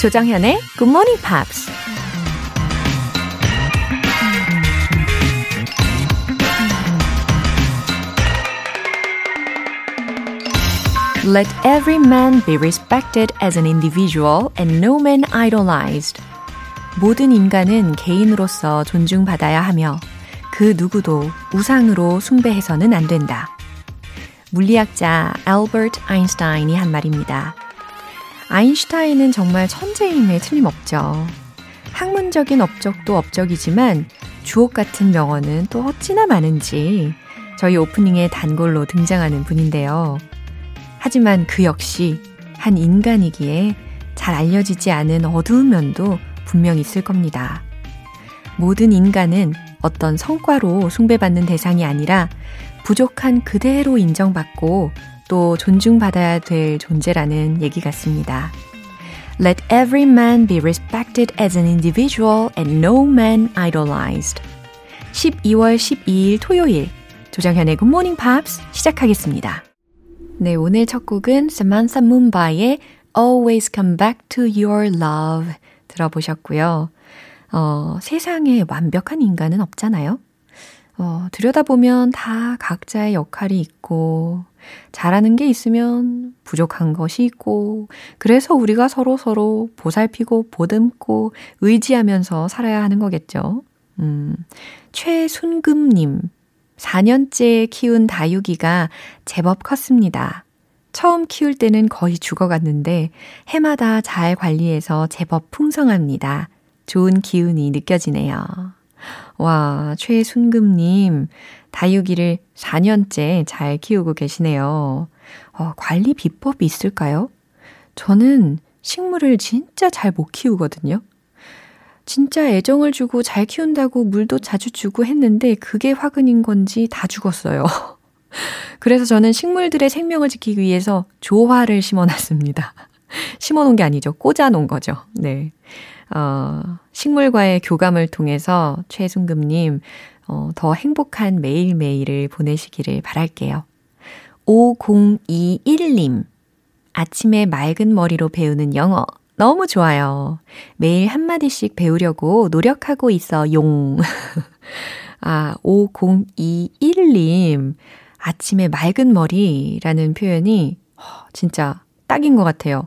조정현의 Good Morning Pops. Let every man be respected as an individual and no man idolized. 모든 인간은 개인으로서 존중받아야 하며 그 누구도 우상으로 숭배해서는 안 된다. 물리학자 알버트 아인슈타인이 한 말입니다. 아인슈타인은 정말 천재임에 틀림없죠. 학문적인 업적도 업적이지만 주옥 같은 명언은 또 어찌나 많은지 저희 오프닝의 단골로 등장하는 분인데요. 하지만 그 역시 한 인간이기에 잘 알려지지 않은 어두운 면도 분명 있을 겁니다. 모든 인간은 어떤 성과로 숭배받는 대상이 아니라 부족한 그대로 인정받고 또 존중받아야 될 존재라는 얘기 같습니다. Let every man be respected as an individual and no man idolized. 12월 12일 토요일 조정현의 Good Morning Pops 시작하겠습니다. 네, 오늘 첫 곡은 Samantha Mumba의 Always Come Back to Your Love 들어보셨고요. 어, 세상에 완벽한 인간은 없잖아요. 어, 들여다보면 다 각자의 역할이 있고, 잘하는 게 있으면 부족한 것이 있고, 그래서 우리가 서로 서로 보살피고 보듬고 의지하면서 살아야 하는 거겠죠. 음, 최순금님, 4년째 키운 다육이가 제법 컸습니다. 처음 키울 때는 거의 죽어갔는데 해마다 잘 관리해서 제법 풍성합니다. 좋은 기운이 느껴지네요. 와, 최순금님, 다육이를 4년째 잘 키우고 계시네요. 어, 관리 비법이 있을까요? 저는 식물을 진짜 잘 못 키우거든요. 진짜 애정을 주고 잘 키운다고 물도 자주 주고 했는데 그게 화근인 건지 다 죽었어요. 그래서 저는 식물들의 생명을 지키기 위해서 조화를 심어 놨습니다. 심어 놓은 게 아니죠. 꽂아 놓은 거죠. 네. 어, 식물과의 교감을 통해서 최순금님, 어, 더 행복한 매일매일을 보내시기를 바랄게요. 5021님, 아침에 맑은 머리로 배우는 영어. 너무 좋아요. 매일 한마디씩 배우려고 노력하고 있어, 용. 아, 5021님. 아침에 맑은 머리라는 표현이 진짜 딱인 것 같아요.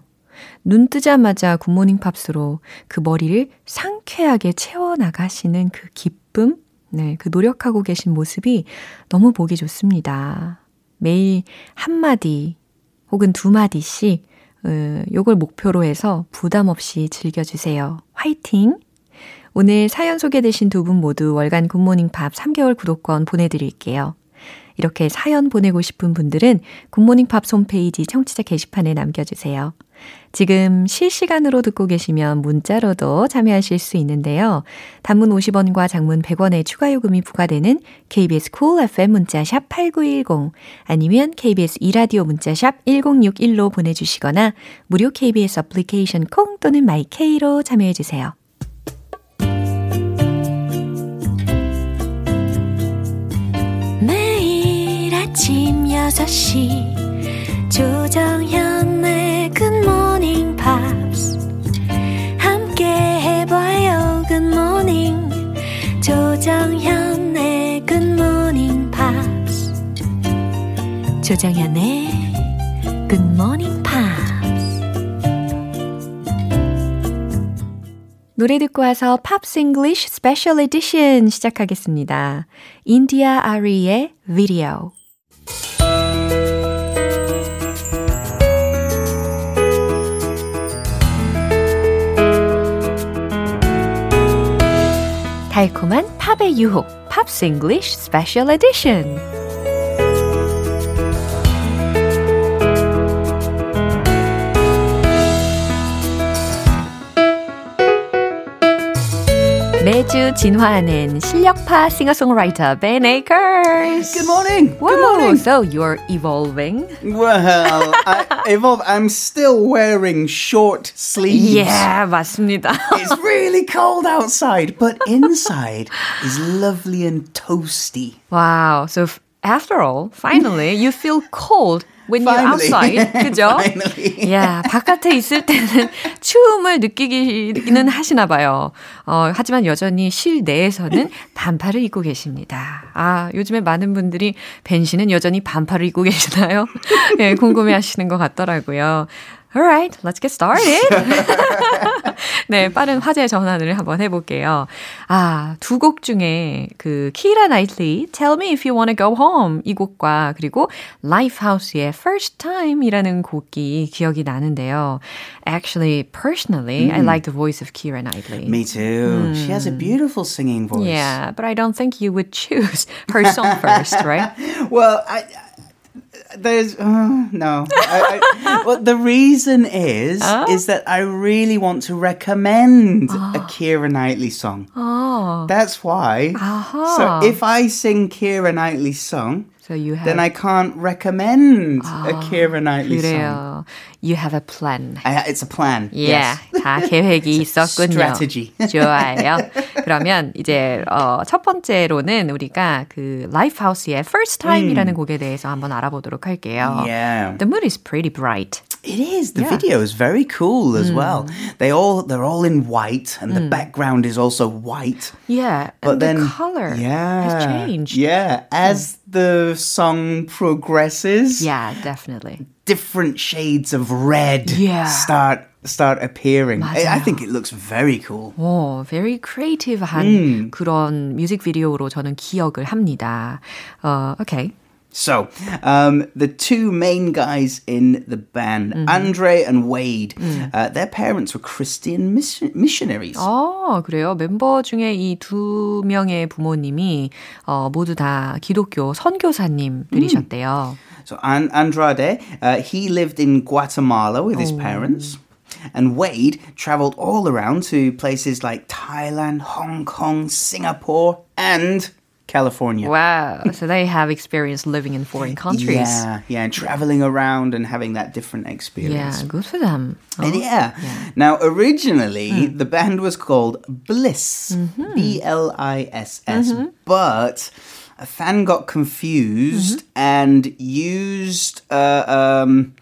눈 뜨자마자 굿모닝 팝스로 그 머리를 상쾌하게 채워나가시는 그 기쁨? 네, 그 노력하고 계신 모습이 너무 보기 좋습니다. 매일 한마디 혹은 두 마디씩 어, 요걸 목표로 해서 부담 없이 즐겨주세요. 화이팅! 오늘 사연 소개되신 두 분 모두 월간 굿모닝 팝 3개월 구독권 보내드릴게요. 이렇게 사연 보내고 싶은 분들은 굿모닝 팝 홈페이지 청취자 게시판에 남겨주세요. 지금 실시간으로 듣고 계시면 문자로도 참여하실 수 있는데요. 단문 50원과 장문 100원의 추가 요금이 부과되는 KBS cool FM 문자샵 8910 아니면 KBS 이라디오 문자샵 1061로 보내주시거나 무료 KBS 애플리케이션 콩 또는 마이케이로 참여해 주세요. 아침 6시 조정현의 굿모닝 팝스 함께 해봐요 굿모닝 조정현의 굿모닝 팝스 조정현의 굿모닝 팝스 노래 듣고 와서 팝스 잉글리쉬 스페셜 에디션 시작하겠습니다. 인디아 아리의 비디오 달콤한 팝의 유혹, 팝스 잉글리쉬 스페셜 에디션. 매주 진화하는 실력파 싱어송라이터 Ben Akers. Good morning. Whoa, Good morning. So you're evolving. Well, I, evolve. I'm still wearing short sleeves. Yeah, 맞습니다. It's really cold outside, but inside is lovely and toasty. wow. So f- after all, finally, you feel cold when you're outside. 그죠? 야, 바깥에 있을 때는 추움을 느끼기는 하시나 봐요. 어, 하지만 여전히 실내에서는 반팔을 입고 계십니다. 아, 요즘에 많은 분들이 벤 씨는 여전히 반팔을 입고 계시나요? 예, 궁금해 하시는 것 같더라고요. Alright, let's get started. 네, 빠른 화제 전환을 한번 해볼게요. 아, 두 곡 중에 그 키라 나이틀리 Tell Me If You Wanna Go Home 이 곡과 그리고 Lifehouse의 First Time이라는 곡이 기억이 나는데요. Actually, personally, mm. I like the voice of Keira Knightley. Me too. Mm. She has a beautiful singing voice. Yeah, but I don't think you would choose her song first, right? well, I, there's uh, no. I, I, well, the reason is oh? is that I really want to recommend oh. a ah. Keira Knightley song. Oh, that's why. Uh-huh. So if I sing Keira Knightley song, so you have, then I can't recommend oh, a ah, Keira Knightley 그래요. song. You have a plan. I, it's a plan. Yeah, yes. 다 계획이 있었군요. Strategy. 좋아요. 그러면 이제 어, 첫 번째로는 우리가 그 Lifehouse의 First Time이라는 곡에 대해서 한번 알아보도록 할게요. Yeah. The mood is pretty bright. It is. The Yeah. video is very cool as well. They all they're all in white and the background is also white. Yeah, But and then the color yeah, has changed. Yeah, as the song progresses, Yeah, definitely. different shades of red Yeah. start start appearing. 맞아요. I think it looks very cool. Oh, very creative한 mm. 그런 music video로 저는 기억을 합니다. uh, okay. So, um, the two main guys in the band, mm-hmm. Andrade and Wade, mm. uh, their parents were Christian mission, missionaries. Oh, 그래요. 멤버 중에 이 두 명의 부모님이 어, 모두 다 기독교 선교사님들이셨대요. Mm. So, An- Andrade, uh, he lived in Guatemala with his parents. And Wade traveled all around to places like Thailand, Hong Kong, Singapore, and California. Wow. So they have experience living in foreign countries. Yeah, yeah, and traveling around and having that different experience. Yeah, good for them. And yeah. Now, originally, the band was called Bliss, B L I S S, but a fan got confused and used, uh, um,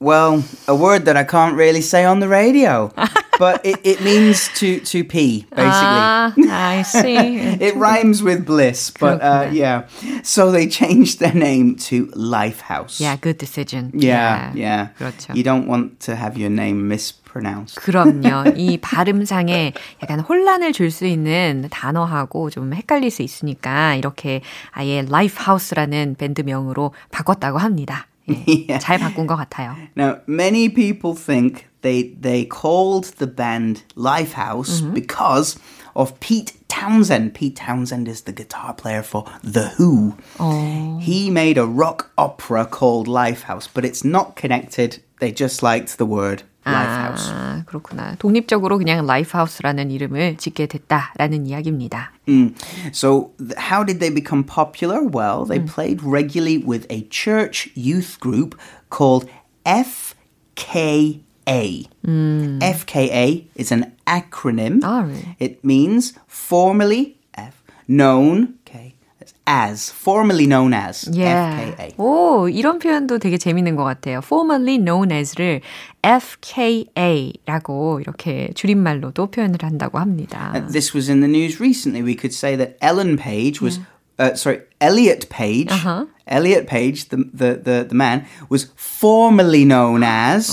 well, a word that I can't really say on the radio, but it, it means to, to pee, basically. Ah, I see. It rhymes with bliss, but uh, yeah. So they changed their name to Lifehouse. yeah, good decision. Yeah, yeah. 그렇죠. You don't want to have your name mispronounced. 그럼요. 이 발음상에 약간 혼란을 줄 수 있는 단어하고 좀 헷갈릴 수 있으니까 이렇게 아예 라이프하우스라는 밴드명으로 바꿨다고 합니다. yeah. 잘 바꾼 것 같아요. Now, many people think they they called the band Lifehouse mm-hmm. because of Pete Townshend. Pete Townshend is the guitar player for The Who. Oh. He made a rock opera called Lifehouse, but it's not connected. They just liked the word Lifehouse. 아, 그렇구나. 독립적으로 그냥 라이프하우스라는 이름을 짓게 됐다라는 이야기입니다. Mm. So, th- how did they become popular? Well, they played regularly with a church youth group called FKA. FKA is an acronym. Oh, really? It means formerly F known okay as formerly known as Yeah. FKA. 오, 이런 표현도 되게 재밌는 것 같아요. formerly known as를 FKA라고 이렇게 줄임말로도 표현을 한다고 합니다. Uh, This was in the news recently. We could say that Ellen Page was, uh, sorry, Elliot Page. Uh-huh. Elliot Page, the, the, the, the man, was formerly known as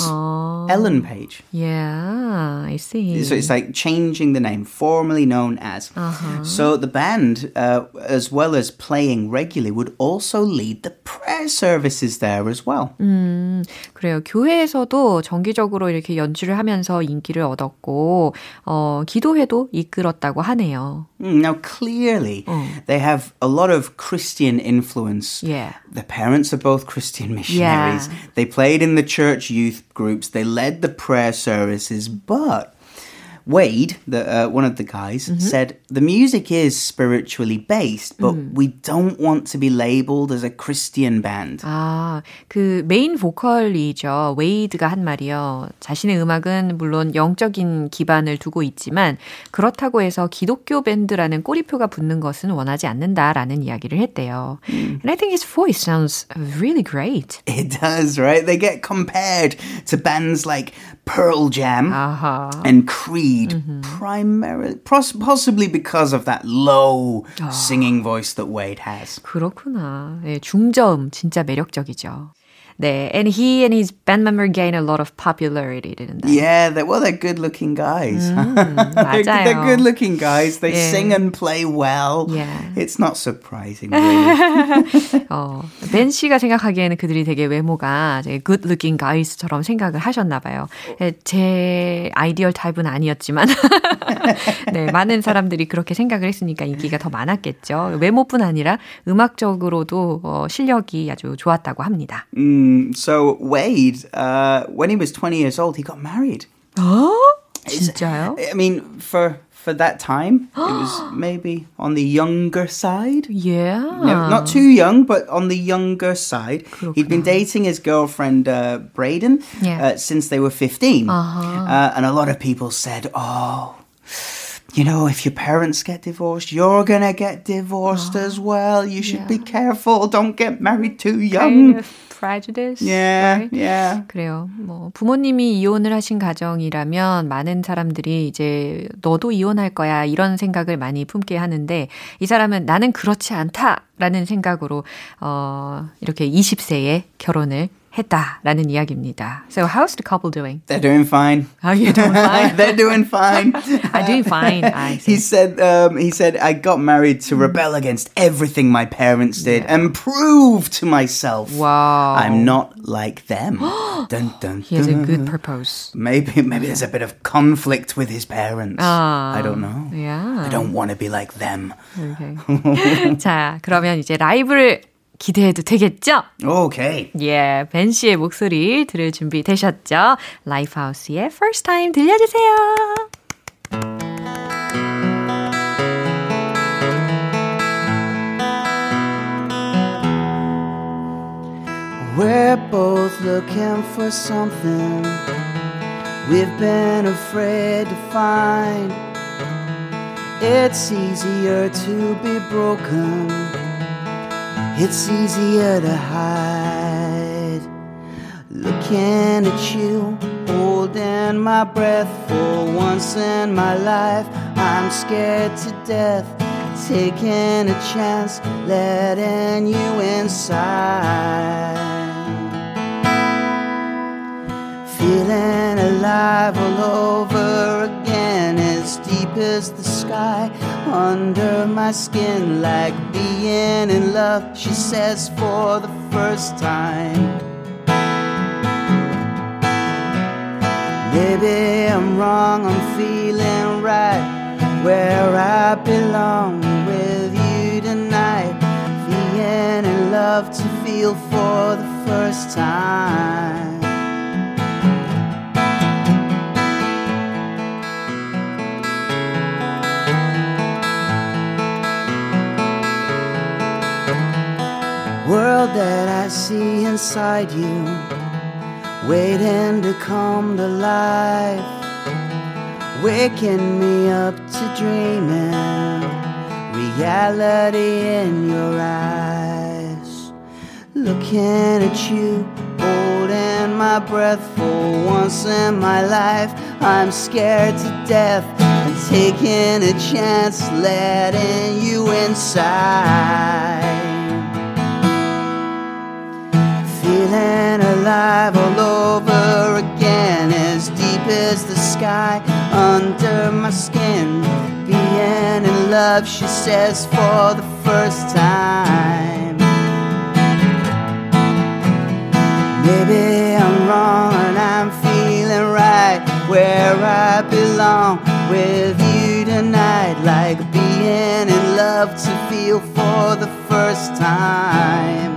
Ellen Page. Yeah, I see. So it's like changing the name, formerly known as. So the band, uh, as well as playing regularly, would also lead the prayer services there as well. 그래요. 교회에서도 정기적으로 이렇게 연주를 하면서 인기를 얻었고, 어, 기도회도 이끌었다고 하네요. Mm, Now, clearly, they have a lot of Christian influence. Yeah. The parents are both Christian missionaries. They played in the church youth groups. They led the prayer services. But Wade, the, uh, one of the guys, said the music is spiritually based, but we don't want to be labeled as a Christian band. 아, 그 메인 보컬이죠. 웨이드가 한 말이요. 자신의 음악은 물론 영적인 기반을 두고 있지만 그렇다고 해서 기독교 밴드라는 꼬리표가 붙는 것은 원하지 않는다라는 이야기를 했대요. And I think his voice sounds really great. It does, right? They get compared to bands like Pearl Jam 아하. and Creed, primarily, pos- possibly because of that low singing voice that Wade has. 그렇구나. 예, 중저음 진짜 매력적이죠. 네, and he and his band member gain a lot of popularity, didn't they? Yeah, they're, well, they're good looking guys. they're, 맞아요. they're good looking guys. They Yeah. sing and play well. Yeah. It's not surprising, really. 어, 벤 씨가 생각하기에는 그들이 되게 외모가 되게 good looking guys처럼 생각을 하셨나 봐요. 예, 제 아이디얼 타입은 아니었지만 네, 많은 사람들이 그렇게 생각을 했으니까 인기가 더 많았겠죠. 외모뿐 아니라 음악적으로도 어, 실력이 아주 좋았다고 합니다. Mm, so, Wade, uh, when he was 20 years old, he got married. 어? 진짜요? I mean, for for that time, it was maybe on the younger side. Yeah. No, not too young, but on the younger side. He'd been dating his girlfriend uh, Braden Yeah. uh, since they were 15. Uh-huh. Uh, and a lot of people said, oh, You know, if your parents get divorced, you're going to get divorced as well. You should be careful. Don't get married too young. Kind of prejudice. Yeah, right? yeah. 그래요. 뭐 부모님이 이혼을 하신 가정이라면 많은 사람들이 이제 너도 이혼할 거야 이런 생각을 많이 품게 하는데 이 사람은 나는 그렇지 않다라는 생각으로 어 이렇게 20세에 결혼을 했다라는 이야기입니다. So how's the couple doing? They're doing fine. Are you doing fine? They're doing fine. I'm doing fine. I see. He said, um, he said, I got married to rebel against everything my parents did and prove to myself Wow. I'm not like them. dun, dun, He has a dun. good purpose. Maybe, maybe there's a bit of conflict with his parents. Ah. I don't know. Yeah. I don't want to be like them. Okay. 자, 그러면 이제 라이브를 기대해도 되겠죠? Okay. 예, 벤 씨의 목소리 들을 준비 되셨죠? 라이프하우스의 First Time 들려주세요. We're both looking for something we've been afraid to find. It's easier to be broken, it's easier to hide. Looking at you, holding my breath for once in my life. I'm scared to death, taking a chance, letting you inside. Feeling alive all over again, as deep as the sky under my skin, like being in love, she says for the first time. Maybe I'm wrong, I'm feeling right where I belong with you tonight. Being in love to feel for the first time. World that I see inside you, waiting to come to life, waking me up to dreaming, reality in your eyes. Looking at you, holding my breath for once in my life. I'm scared to death and taking a chance, letting you inside. Feeling alive all over again, as deep as the sky under my skin. Being in love, she says, for the first time. Maybe I'm wrong and I'm feeling right where I belong with you tonight, like being in love to feel for the first time.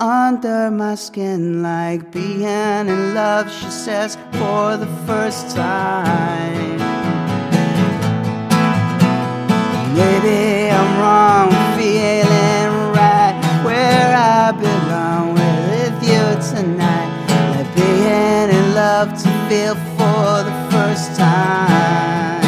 under my skin, like being in love, she says, for the first time. Maybe I'm wrong, feeling right where I belong with you tonight. Like being in love to feel for the first time.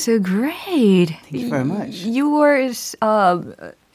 So great. Thank you very much. You were uh,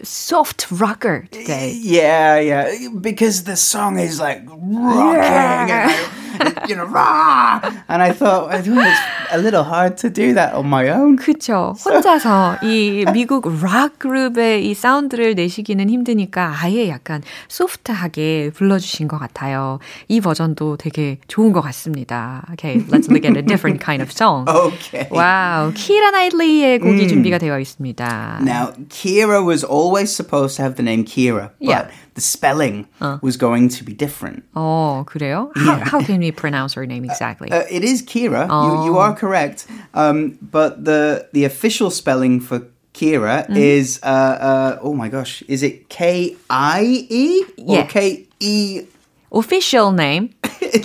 soft rocker today. Yeah, yeah, because the song is like rocking, I, you know, rah, and I thought I thought it's a little hard to do that on my own. 그쵸. 혼자서 이 미국 락 그룹의 이 사운드를 내시기는 힘드니까 아예 약간 소프트하게 불러주신 것 같아요. 이 버전도 되게 좋은 것 같습니다. Okay, let's look at a different kind of song. Okay. 와우, 키라 나이틀리의 곡이 준비가 되어 있습니다. Now, Kira was always supposed to have the name Kira, but Yeah. the spelling was going to be different. 어, 그래요? How, how can we pronounce her name exactly? Uh, it is Kira. You, you are correct. Um, but the the official spelling for Kira is uh, uh, oh my gosh, is it K I E or Yeah. K E? Official name,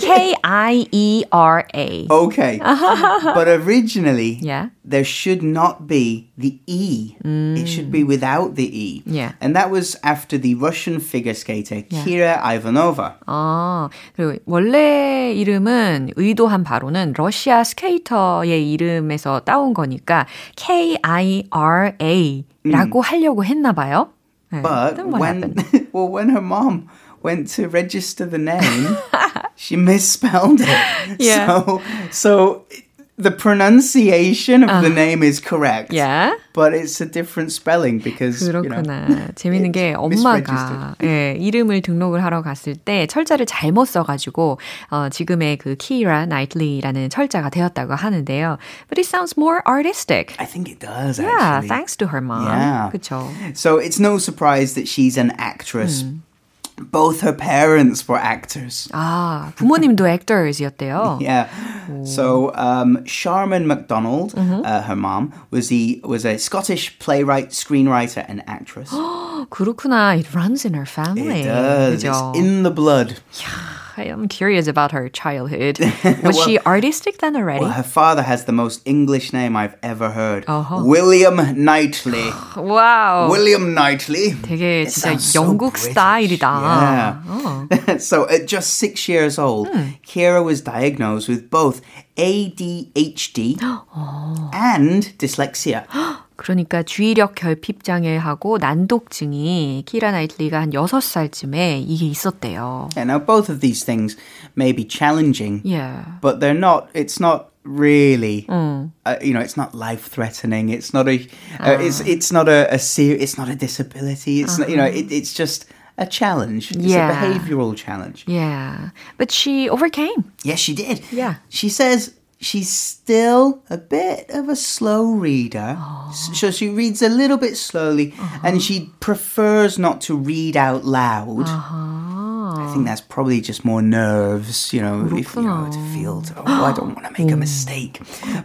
K-I-E-R-A. Okay, but originally, Yeah. there should not be the E. It should be without the E. Yeah. and that was after the Russian figure skater Kira Ivanova. 아, 그리고 원래 이름은 의도한 바로는 러시아 스케이터의 이름에서 따온 거니까 K-I-R-A라고 하려고 했나 봐요. 네, But then what when happened? well, when her mom went to register the name, she misspelled it. Yeah. So so the pronunciation of the name is correct. Yeah. But it's a different spelling because you know, 그렇구나. 재밌는 게 it's 엄마가 예, 이름을 등록을 하러 갔을 때 철자를 잘못 써가지고 어, 지금의 그 키라 나이틀리라는 철자가 되었다고 하는데요. But it sounds more artistic. I think it does Yeah, actually. thanks to her mom. Yeah. 그쵸. So it's no surprise that she's an actress. Hmm. Both her parents were actors. 아, 부모님도 actors이었대요. Yeah. So um, Sharman MacDonald, Mm-hmm. uh, her mom, was the was a Scottish playwright, screenwriter, and actress. 그렇구나. It runs in her family. It does. 그죠? It's in the blood. I am curious about her childhood. Was she artistic then already? Well, her father has the most English name I've ever heard. Uh-huh. William Knightley. 와우. William Knightley. 되게 It 진짜 sounds so 영국 British. 스타일이다. Yeah. so at just six years old, Hmm. Kira was diagnosed with both ADHD and dyslexia. 그러니까 주의력 결핍 장애하고 난독증이 키라 나이틀리가 한 6살쯤에 이게 있었대요. Yeah, now both of these things may be challenging, Yeah. but they're not. It's not really. Mm. Uh, you know, it's not life threatening. It's not a. Uh, it's it's not a, a ser- It's not a disability. It's not. You know, it, it's just a challenge. It's Yeah. a behavioral challenge. Yeah. But she overcame. Yes, she did. Yeah. She says she's still a bit of a slow reader. S- So she reads a little bit slowly and she prefers not to read out loud. I think that's probably just more nerves, you know, if you know, to feel, to, oh, I don't want to make a mistake.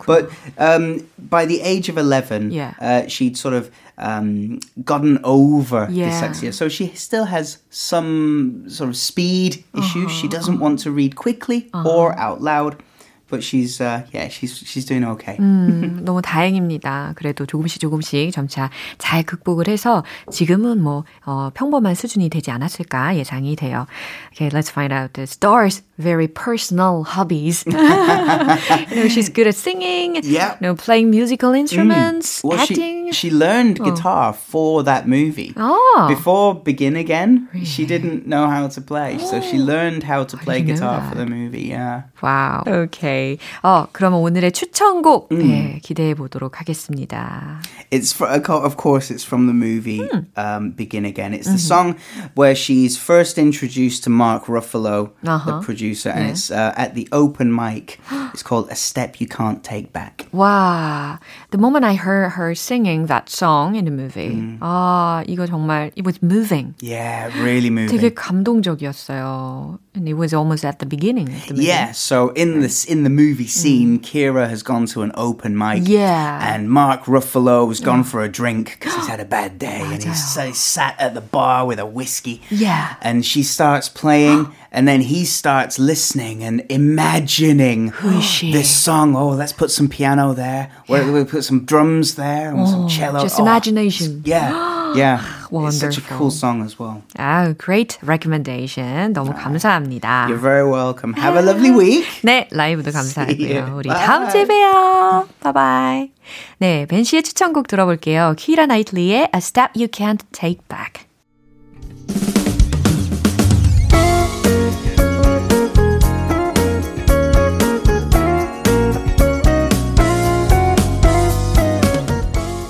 But um, by the age of 11, Yeah. uh, she'd sort of um, gotten over Yeah. dyslexia. So she still has some sort of speed issues. She doesn't want to read quickly or out loud. But she's uh, yeah, she's she's doing okay. 음, 너무 다행입니다. 그래도 조금씩 조금씩 점차 잘 극복을 해서 지금은 뭐 어, 평범한 수준이 되지 않았을까 예상이 돼요. Okay, let's find out the star's very personal hobbies. you know, she's good at singing, Yeah. you know, playing musical instruments, Well, acting. she she learned guitar for that movie. Oh. Before Begin Again, she didn't know how to play, so she learned how to play didn't know guitar that. for the movie. Yeah. Wow. Okay. Okay. 어, 그러면 오늘의 추천곡 음. 네, 기대해 보도록 하겠습니다. It's for, of course it's from the movie 음. um, Begin Again. It's the song where she's first introduced to Mark Ruffalo, uh-huh. the producer, and yeah. it's uh, at the open mic. It's called A Step You Can't Take Back. Wow. The moment I heard her singing that song in the movie, 음. 아, 이거 정말 it was moving. Yeah, really moving. 되게 감동적이었어요. And it was almost at the beginning of the movie. Yeah, so in this in the movie scene, mm. Kira has gone to an open mic. Yeah. And Mark Ruffalo's gone for a drink because he's had a bad day and he's, he's sat at the bar with a whiskey. Yeah. And she starts playing and then he starts listening and imagining Who is she? this song. Oh, let's put some piano there. Yeah. We'll, put some drums there and oh, some cello. Just oh, imagination. Yeah. Yeah. Wonderful. It's such a cool song as well. Ah, great recommendation. 너무 감사합니다. You're very welcome. Have a lovely week. 네, 라이브도 감사하고요. 우리 다음 주에 봬요. 바이바이. 네, 벤 씨의 추천곡 들어볼게요. 키라 나이틀리의 A Step You Can't Take Back.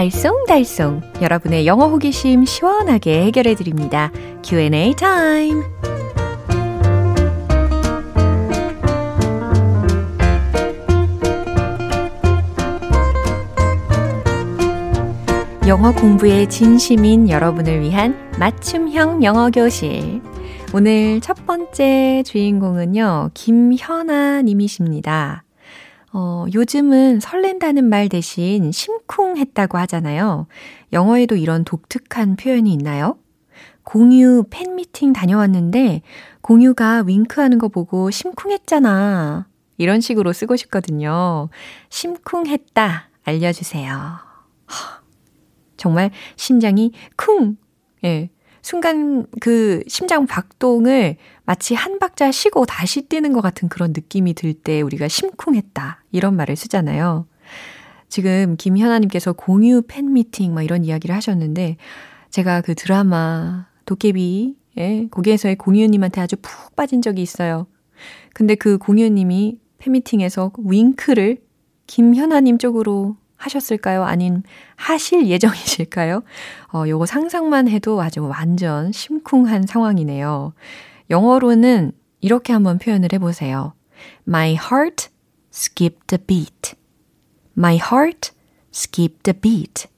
알쏭달쏭 여러분의 영어 호기심 시원하게 해결해 드립니다. Q&A 타임. 영어 공부에 진심인 여러분을 위한 맞춤형 영어 교실. 오늘 첫 번째 주인공은요, 김현아 님이십니다. 어, 요즘은 설렌다는 말 대신 심쿵했다고 하잖아요. 영어에도 이런 독특한 표현이 있나요? 공유 팬미팅 다녀왔는데 공유가 윙크하는 거 보고 심쿵했잖아. 이런 식으로 쓰고 싶거든요. 심쿵했다. 알려주세요. 정말 심장이 쿵! 예. 순간 그 심장 박동을 마치 한 박자 쉬고 다시 뛰는 것 같은 그런 느낌이 들 때 우리가 심쿵했다. 이런 말을 쓰잖아요. 지금 김현아님께서 공유 팬미팅 막 이런 이야기를 하셨는데 제가 그 드라마 도깨비 예, 거기에서의 공유님한테 아주 푹 빠진 적이 있어요. 근데 그 공유님이 팬미팅에서 윙크를 김현아님 쪽으로 하셨을까요? 아닌 하실 예정이실까요? 어, 요거 상상만 해도 아주 완전 심쿵한 상황이네요. 영어로는 이렇게 한번 표현을 해보세요. My heart skipped a beat. My heart skipped a beat.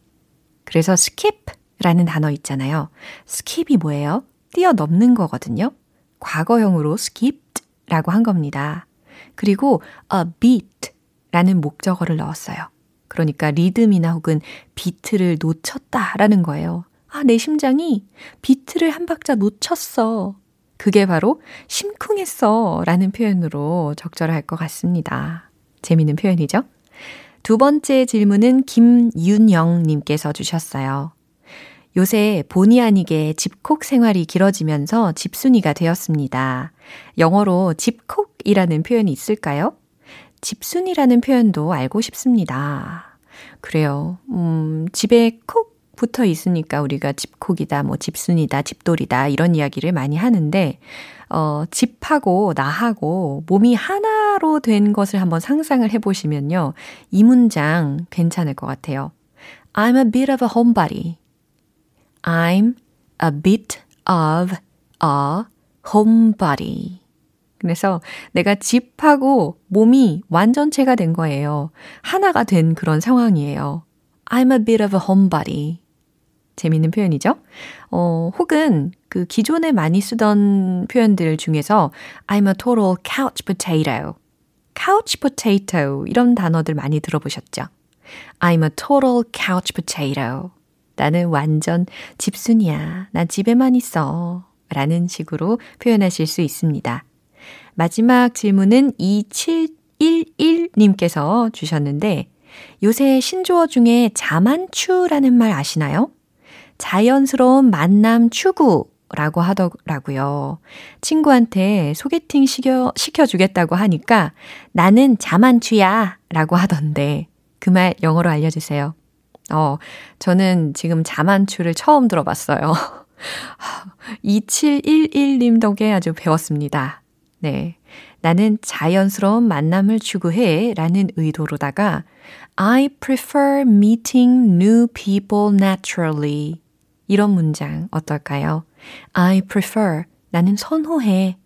그래서 skip 라는 단어 있잖아요. skip이 뭐예요? 뛰어넘는 거거든요. 과거형으로 skipped 라고 한 겁니다. 그리고 a beat 라는 목적어를 넣었어요. 그러니까 리듬이나 혹은 비트를 놓쳤다라는 거예요. 아, 내 심장이 비트를 한 박자 놓쳤어. 그게 바로 심쿵했어 라는 표현으로 적절할 것 같습니다. 재미있는 표현이죠? 두 번째 질문은 김윤영님께서 주셨어요. 요새 본의 아니게 집콕 생활이 길어지면서 집순이가 되었습니다. 영어로 집콕이라는 표현이 있을까요? 집순이라는 표현도 알고 싶습니다. 그래요. 음, 집에 콕 붙어 있으니까 우리가 집콕이다, 뭐 집순이다, 집돌이다 이런 이야기를 많이 하는데 어, 집하고 나하고 몸이 하나로 된 것을 한번 상상을 해 보시면요. 이 문장 괜찮을 것 같아요. I'm a bit of a homebody. I'm a bit of a homebody. 그래서 내가 집하고 몸이 완전체가 된 거예요. 하나가 된 그런 상황이에요. I'm a bit of a homebody. 재밌는 표현이죠? 어, 혹은 그 기존에 많이 쓰던 표현들 중에서 I'm a total couch potato. couch potato 이런 단어들 많이 들어보셨죠? I'm a total couch potato. 나는 완전 집순이야. 나 집에만 있어. 라는 식으로 표현하실 수 있습니다. 마지막 질문은 2711 2771님께서 주셨는데 요새 신조어 중에 자만추라는 말 아시나요? 자연스러운 만남 추구 라고 하더라고요. 친구한테 소개팅 시켜, 시켜주겠다고 하니까 나는 자만추야 라고 하던데 그 말 영어로 알려주세요. 어, 저는 지금 자만추를 처음 들어봤어요. 2711님 덕에 아주 배웠습니다. 네. 나는 자연스러운 만남을 추구해 라는 의도로다가 I prefer meeting new people naturally. 이런 문장 어떨까요? I prefer. 나는 선호해.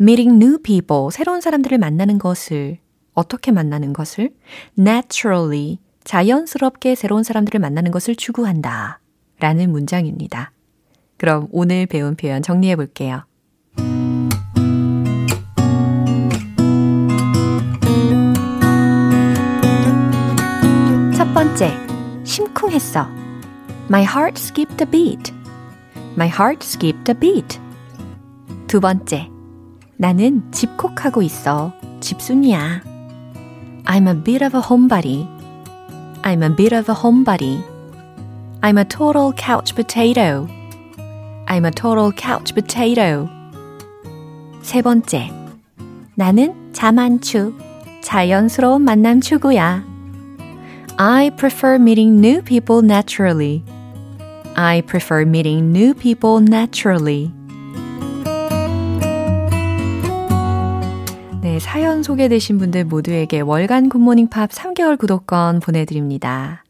meeting new people. 새로운 사람들을 만나는 것을. 어떻게 만나는 것을? naturally. 자연스럽게 새로운 사람들을 만나는 것을 추구한다. 라는 문장입니다. 그럼 오늘 배운 표현 정리해 볼게요. 첫 번째, 심쿵했어. My heart skipped a beat. My heart skipped a beat. 두 번째, 나는 집콕하고 있어. 집순이야. I'm a bit of a homebody. I'm a bit of a homebody. I'm a total couch potato. I'm a total couch potato. 세 번째, 나는 자만추. 자연스러운 만남 추구야. I prefer meeting new people naturally. I prefer meeting new people naturally. 네, 사연 소개되신 분들 모두에게 월간 굿모닝 팝 3개월 구독권 보내드립니다.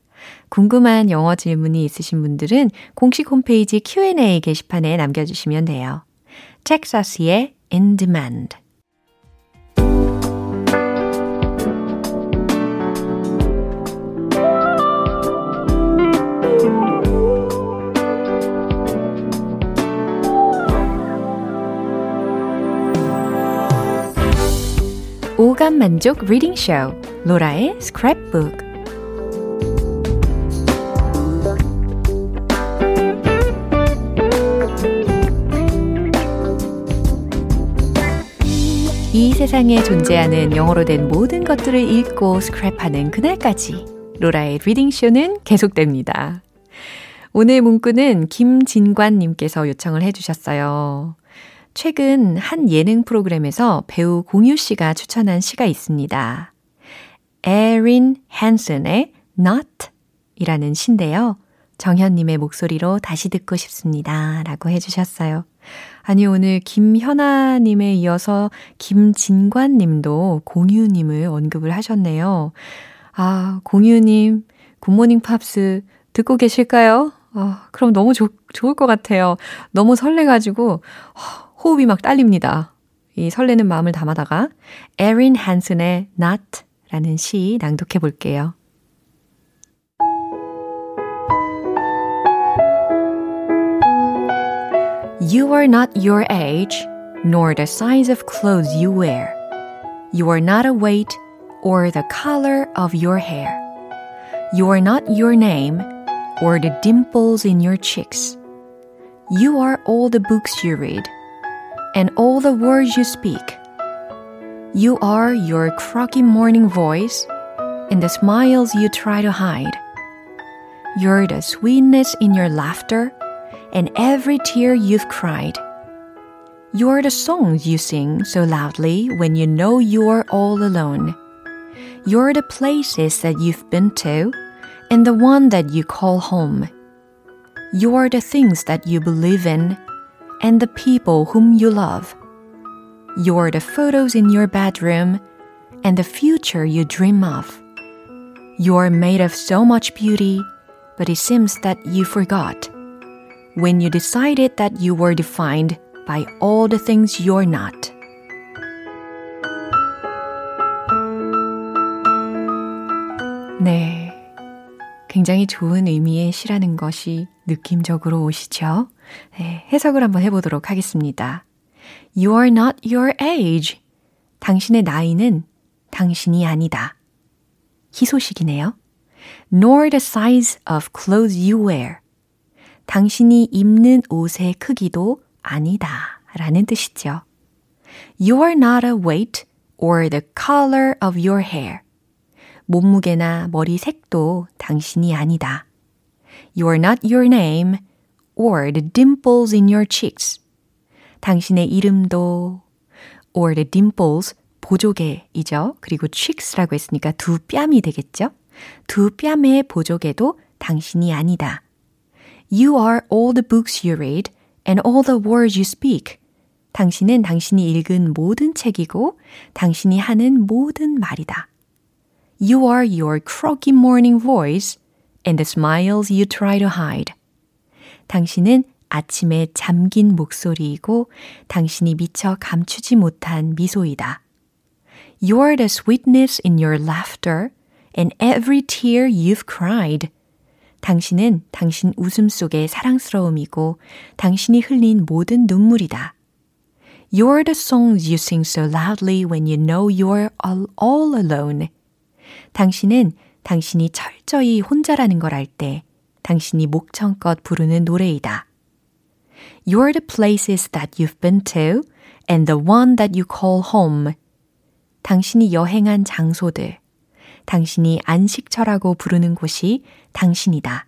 궁금한 영어 질문이 있으신 분들은 공식 홈페이지 Q&A 게시판에 남겨주시면 돼요. 텍사스의 In Demand 오감 만족 리딩 쇼 로라의 스크랩북 이 세상에 존재하는 영어로 된 모든 것들을 읽고 스크랩하는 그날까지 로라의 리딩 쇼는 계속됩니다. 오늘 문구는 김진관님께서 요청을 해주셨어요. 최근 한 예능 프로그램에서 배우 공유 씨가 추천한 시가 있습니다. 에린 헨슨의 Not 이라는 시인데요. 정현님의 목소리로 다시 듣고 싶습니다. 라고 해주셨어요. 아니, 오늘 김현아님에 이어서 김진관님도 공유님을 언급을 하셨네요. 아, 공유님, 굿모닝 팝스 듣고 계실까요? 아, 그럼 너무 좋, 좋을 것 같아요. 너무 설레가지고, 호흡이 막 딸립니다. 이 설레는 마음을 담아다가 에린 한슨의 Not 라는 시 낭독해 볼게요. You are not your age, nor the size of clothes you wear. You are not a weight or the color of your hair. You are not your name or the dimples in your cheeks. You are all the books you read and all the words you speak. You are your croaky morning voice and the smiles you try to hide. You're the sweetness in your laughter and every tear you've cried. You're the songs you sing so loudly when you know you're all alone. You're the places that you've been to and the one that you call home. You're the things that you believe in and the people whom you love. You're the photos in your bedroom and the future you dream of. You're made of so much beauty, but it seems that you forgot when you decided that you were defined by all the things you're not. 네. 굉장히 좋은 의미의 시라는 것이 느낌적으로 오시죠? 네, 해석을 한번 해보도록 하겠습니다. You are not your age. 당신의 나이는 당신이 아니다. 희소식이네요. Nor the size of clothes you wear. 당신이 입는 옷의 크기도 아니다. 라는 뜻이죠. You are not a weight or the color of your hair. 몸무게나 머리 색도 당신이 아니다. You're not your name or the dimples in your cheeks. 당신의 이름도 or the dimples 보조개이죠. 그리고 cheeks라고 했으니까 두 뺨이 되겠죠. 두 뺨의 보조개도 당신이 아니다. You are all the books you read and all the words you speak. 당신은 당신이 읽은 모든 책이고 당신이 하는 모든 말이다. You are your croaky morning voice and the smiles you try to hide. 당신은 아침에 잠긴 목소리이고 당신이 미처 감추지 못한 미소이다. You're the sweetness in your laughter and every tear you've cried. 당신은 당신 웃음 속의 사랑스러움이고 당신이 흘린 모든 눈물이다. You're the songs you sing so loudly when you know you're all, all alone. 당신은 당신이 철저히 혼자라는 걸 알 때 당신이 목청껏 부르는 노래이다. You're the places that you've been to and the one that you call home. 당신이 여행한 장소들, 당신이 안식처라고 부르는 곳이 당신이다.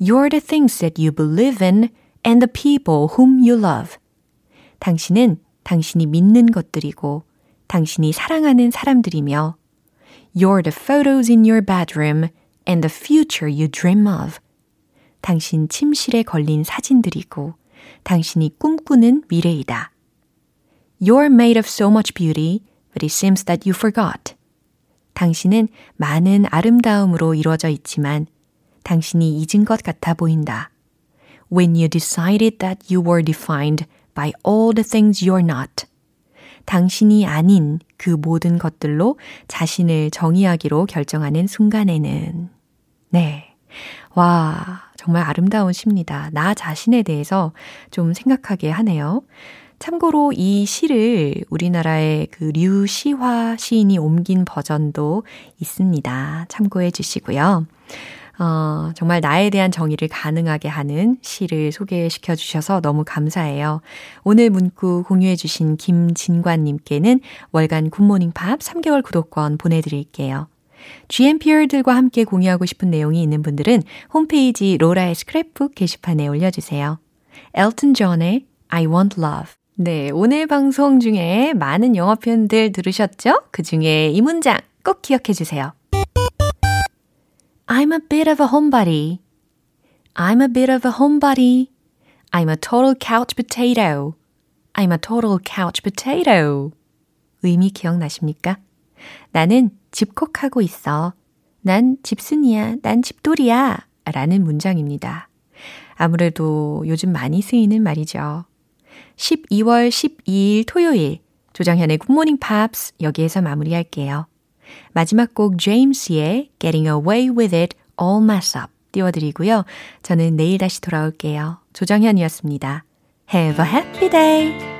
You're the things that you believe in and the people whom you love. 당신은 당신이 믿는 것들이고 당신이 사랑하는 사람들이며 You're the photos in your bedroom and the future you dream of. 당신 침실에 걸린 사진들이고 당신이 꿈꾸는 미래이다. You're made of so much beauty, but it seems that you forgot. 당신은 많은 아름다움으로 이루어져 있지만 당신이 잊은 것 같아 보인다. When you decided that you were defined by all the things you're not. 당신이 아닌 그 모든 것들로 자신을 정의하기로 결정하는 순간에는. 네. 와, 정말 아름다운 시입니다. 나 자신에 대해서 좀 생각하게 하네요. 참고로 이 시를 우리나라의 그 류시화 시인이 옮긴 버전도 있습니다. 참고해 주시고요. 어, 정말 나에 대한 정의를 가능하게 하는 시를 소개시켜 주셔서 너무 감사해요. 오늘 문구 공유해 주신 김진관님께는 월간 굿모닝 팝 3개월 구독권 보내드릴게요. GMPR들과 함께 공유하고 싶은 내용이 있는 분들은 홈페이지 로라의 스크랩북 게시판에 올려주세요. 엘튼 존의 I Want Love 네, 오늘 방송 중에 많은 영어 표현들 들으셨죠? 그 중에 이 문장 꼭 기억해 주세요. I'm a bit of a homebody. I'm a bit of a homebody. I'm a total couch potato. I'm a total couch potato. 의미 기억나십니까? 나는 집콕하고 있어. 난 집순이야. 난 집돌이야. 라는 문장입니다. 아무래도 요즘 많이 쓰이는 말이죠. 12월 12일 토요일 조정현의 굿모닝 팝스 여기에서 마무리할게요. 마지막 곡 제임스의 Getting Away With It All Mess Up 띄워드리고요. 저는 내일 다시 돌아올게요. 조정현이었습니다. Have a happy day!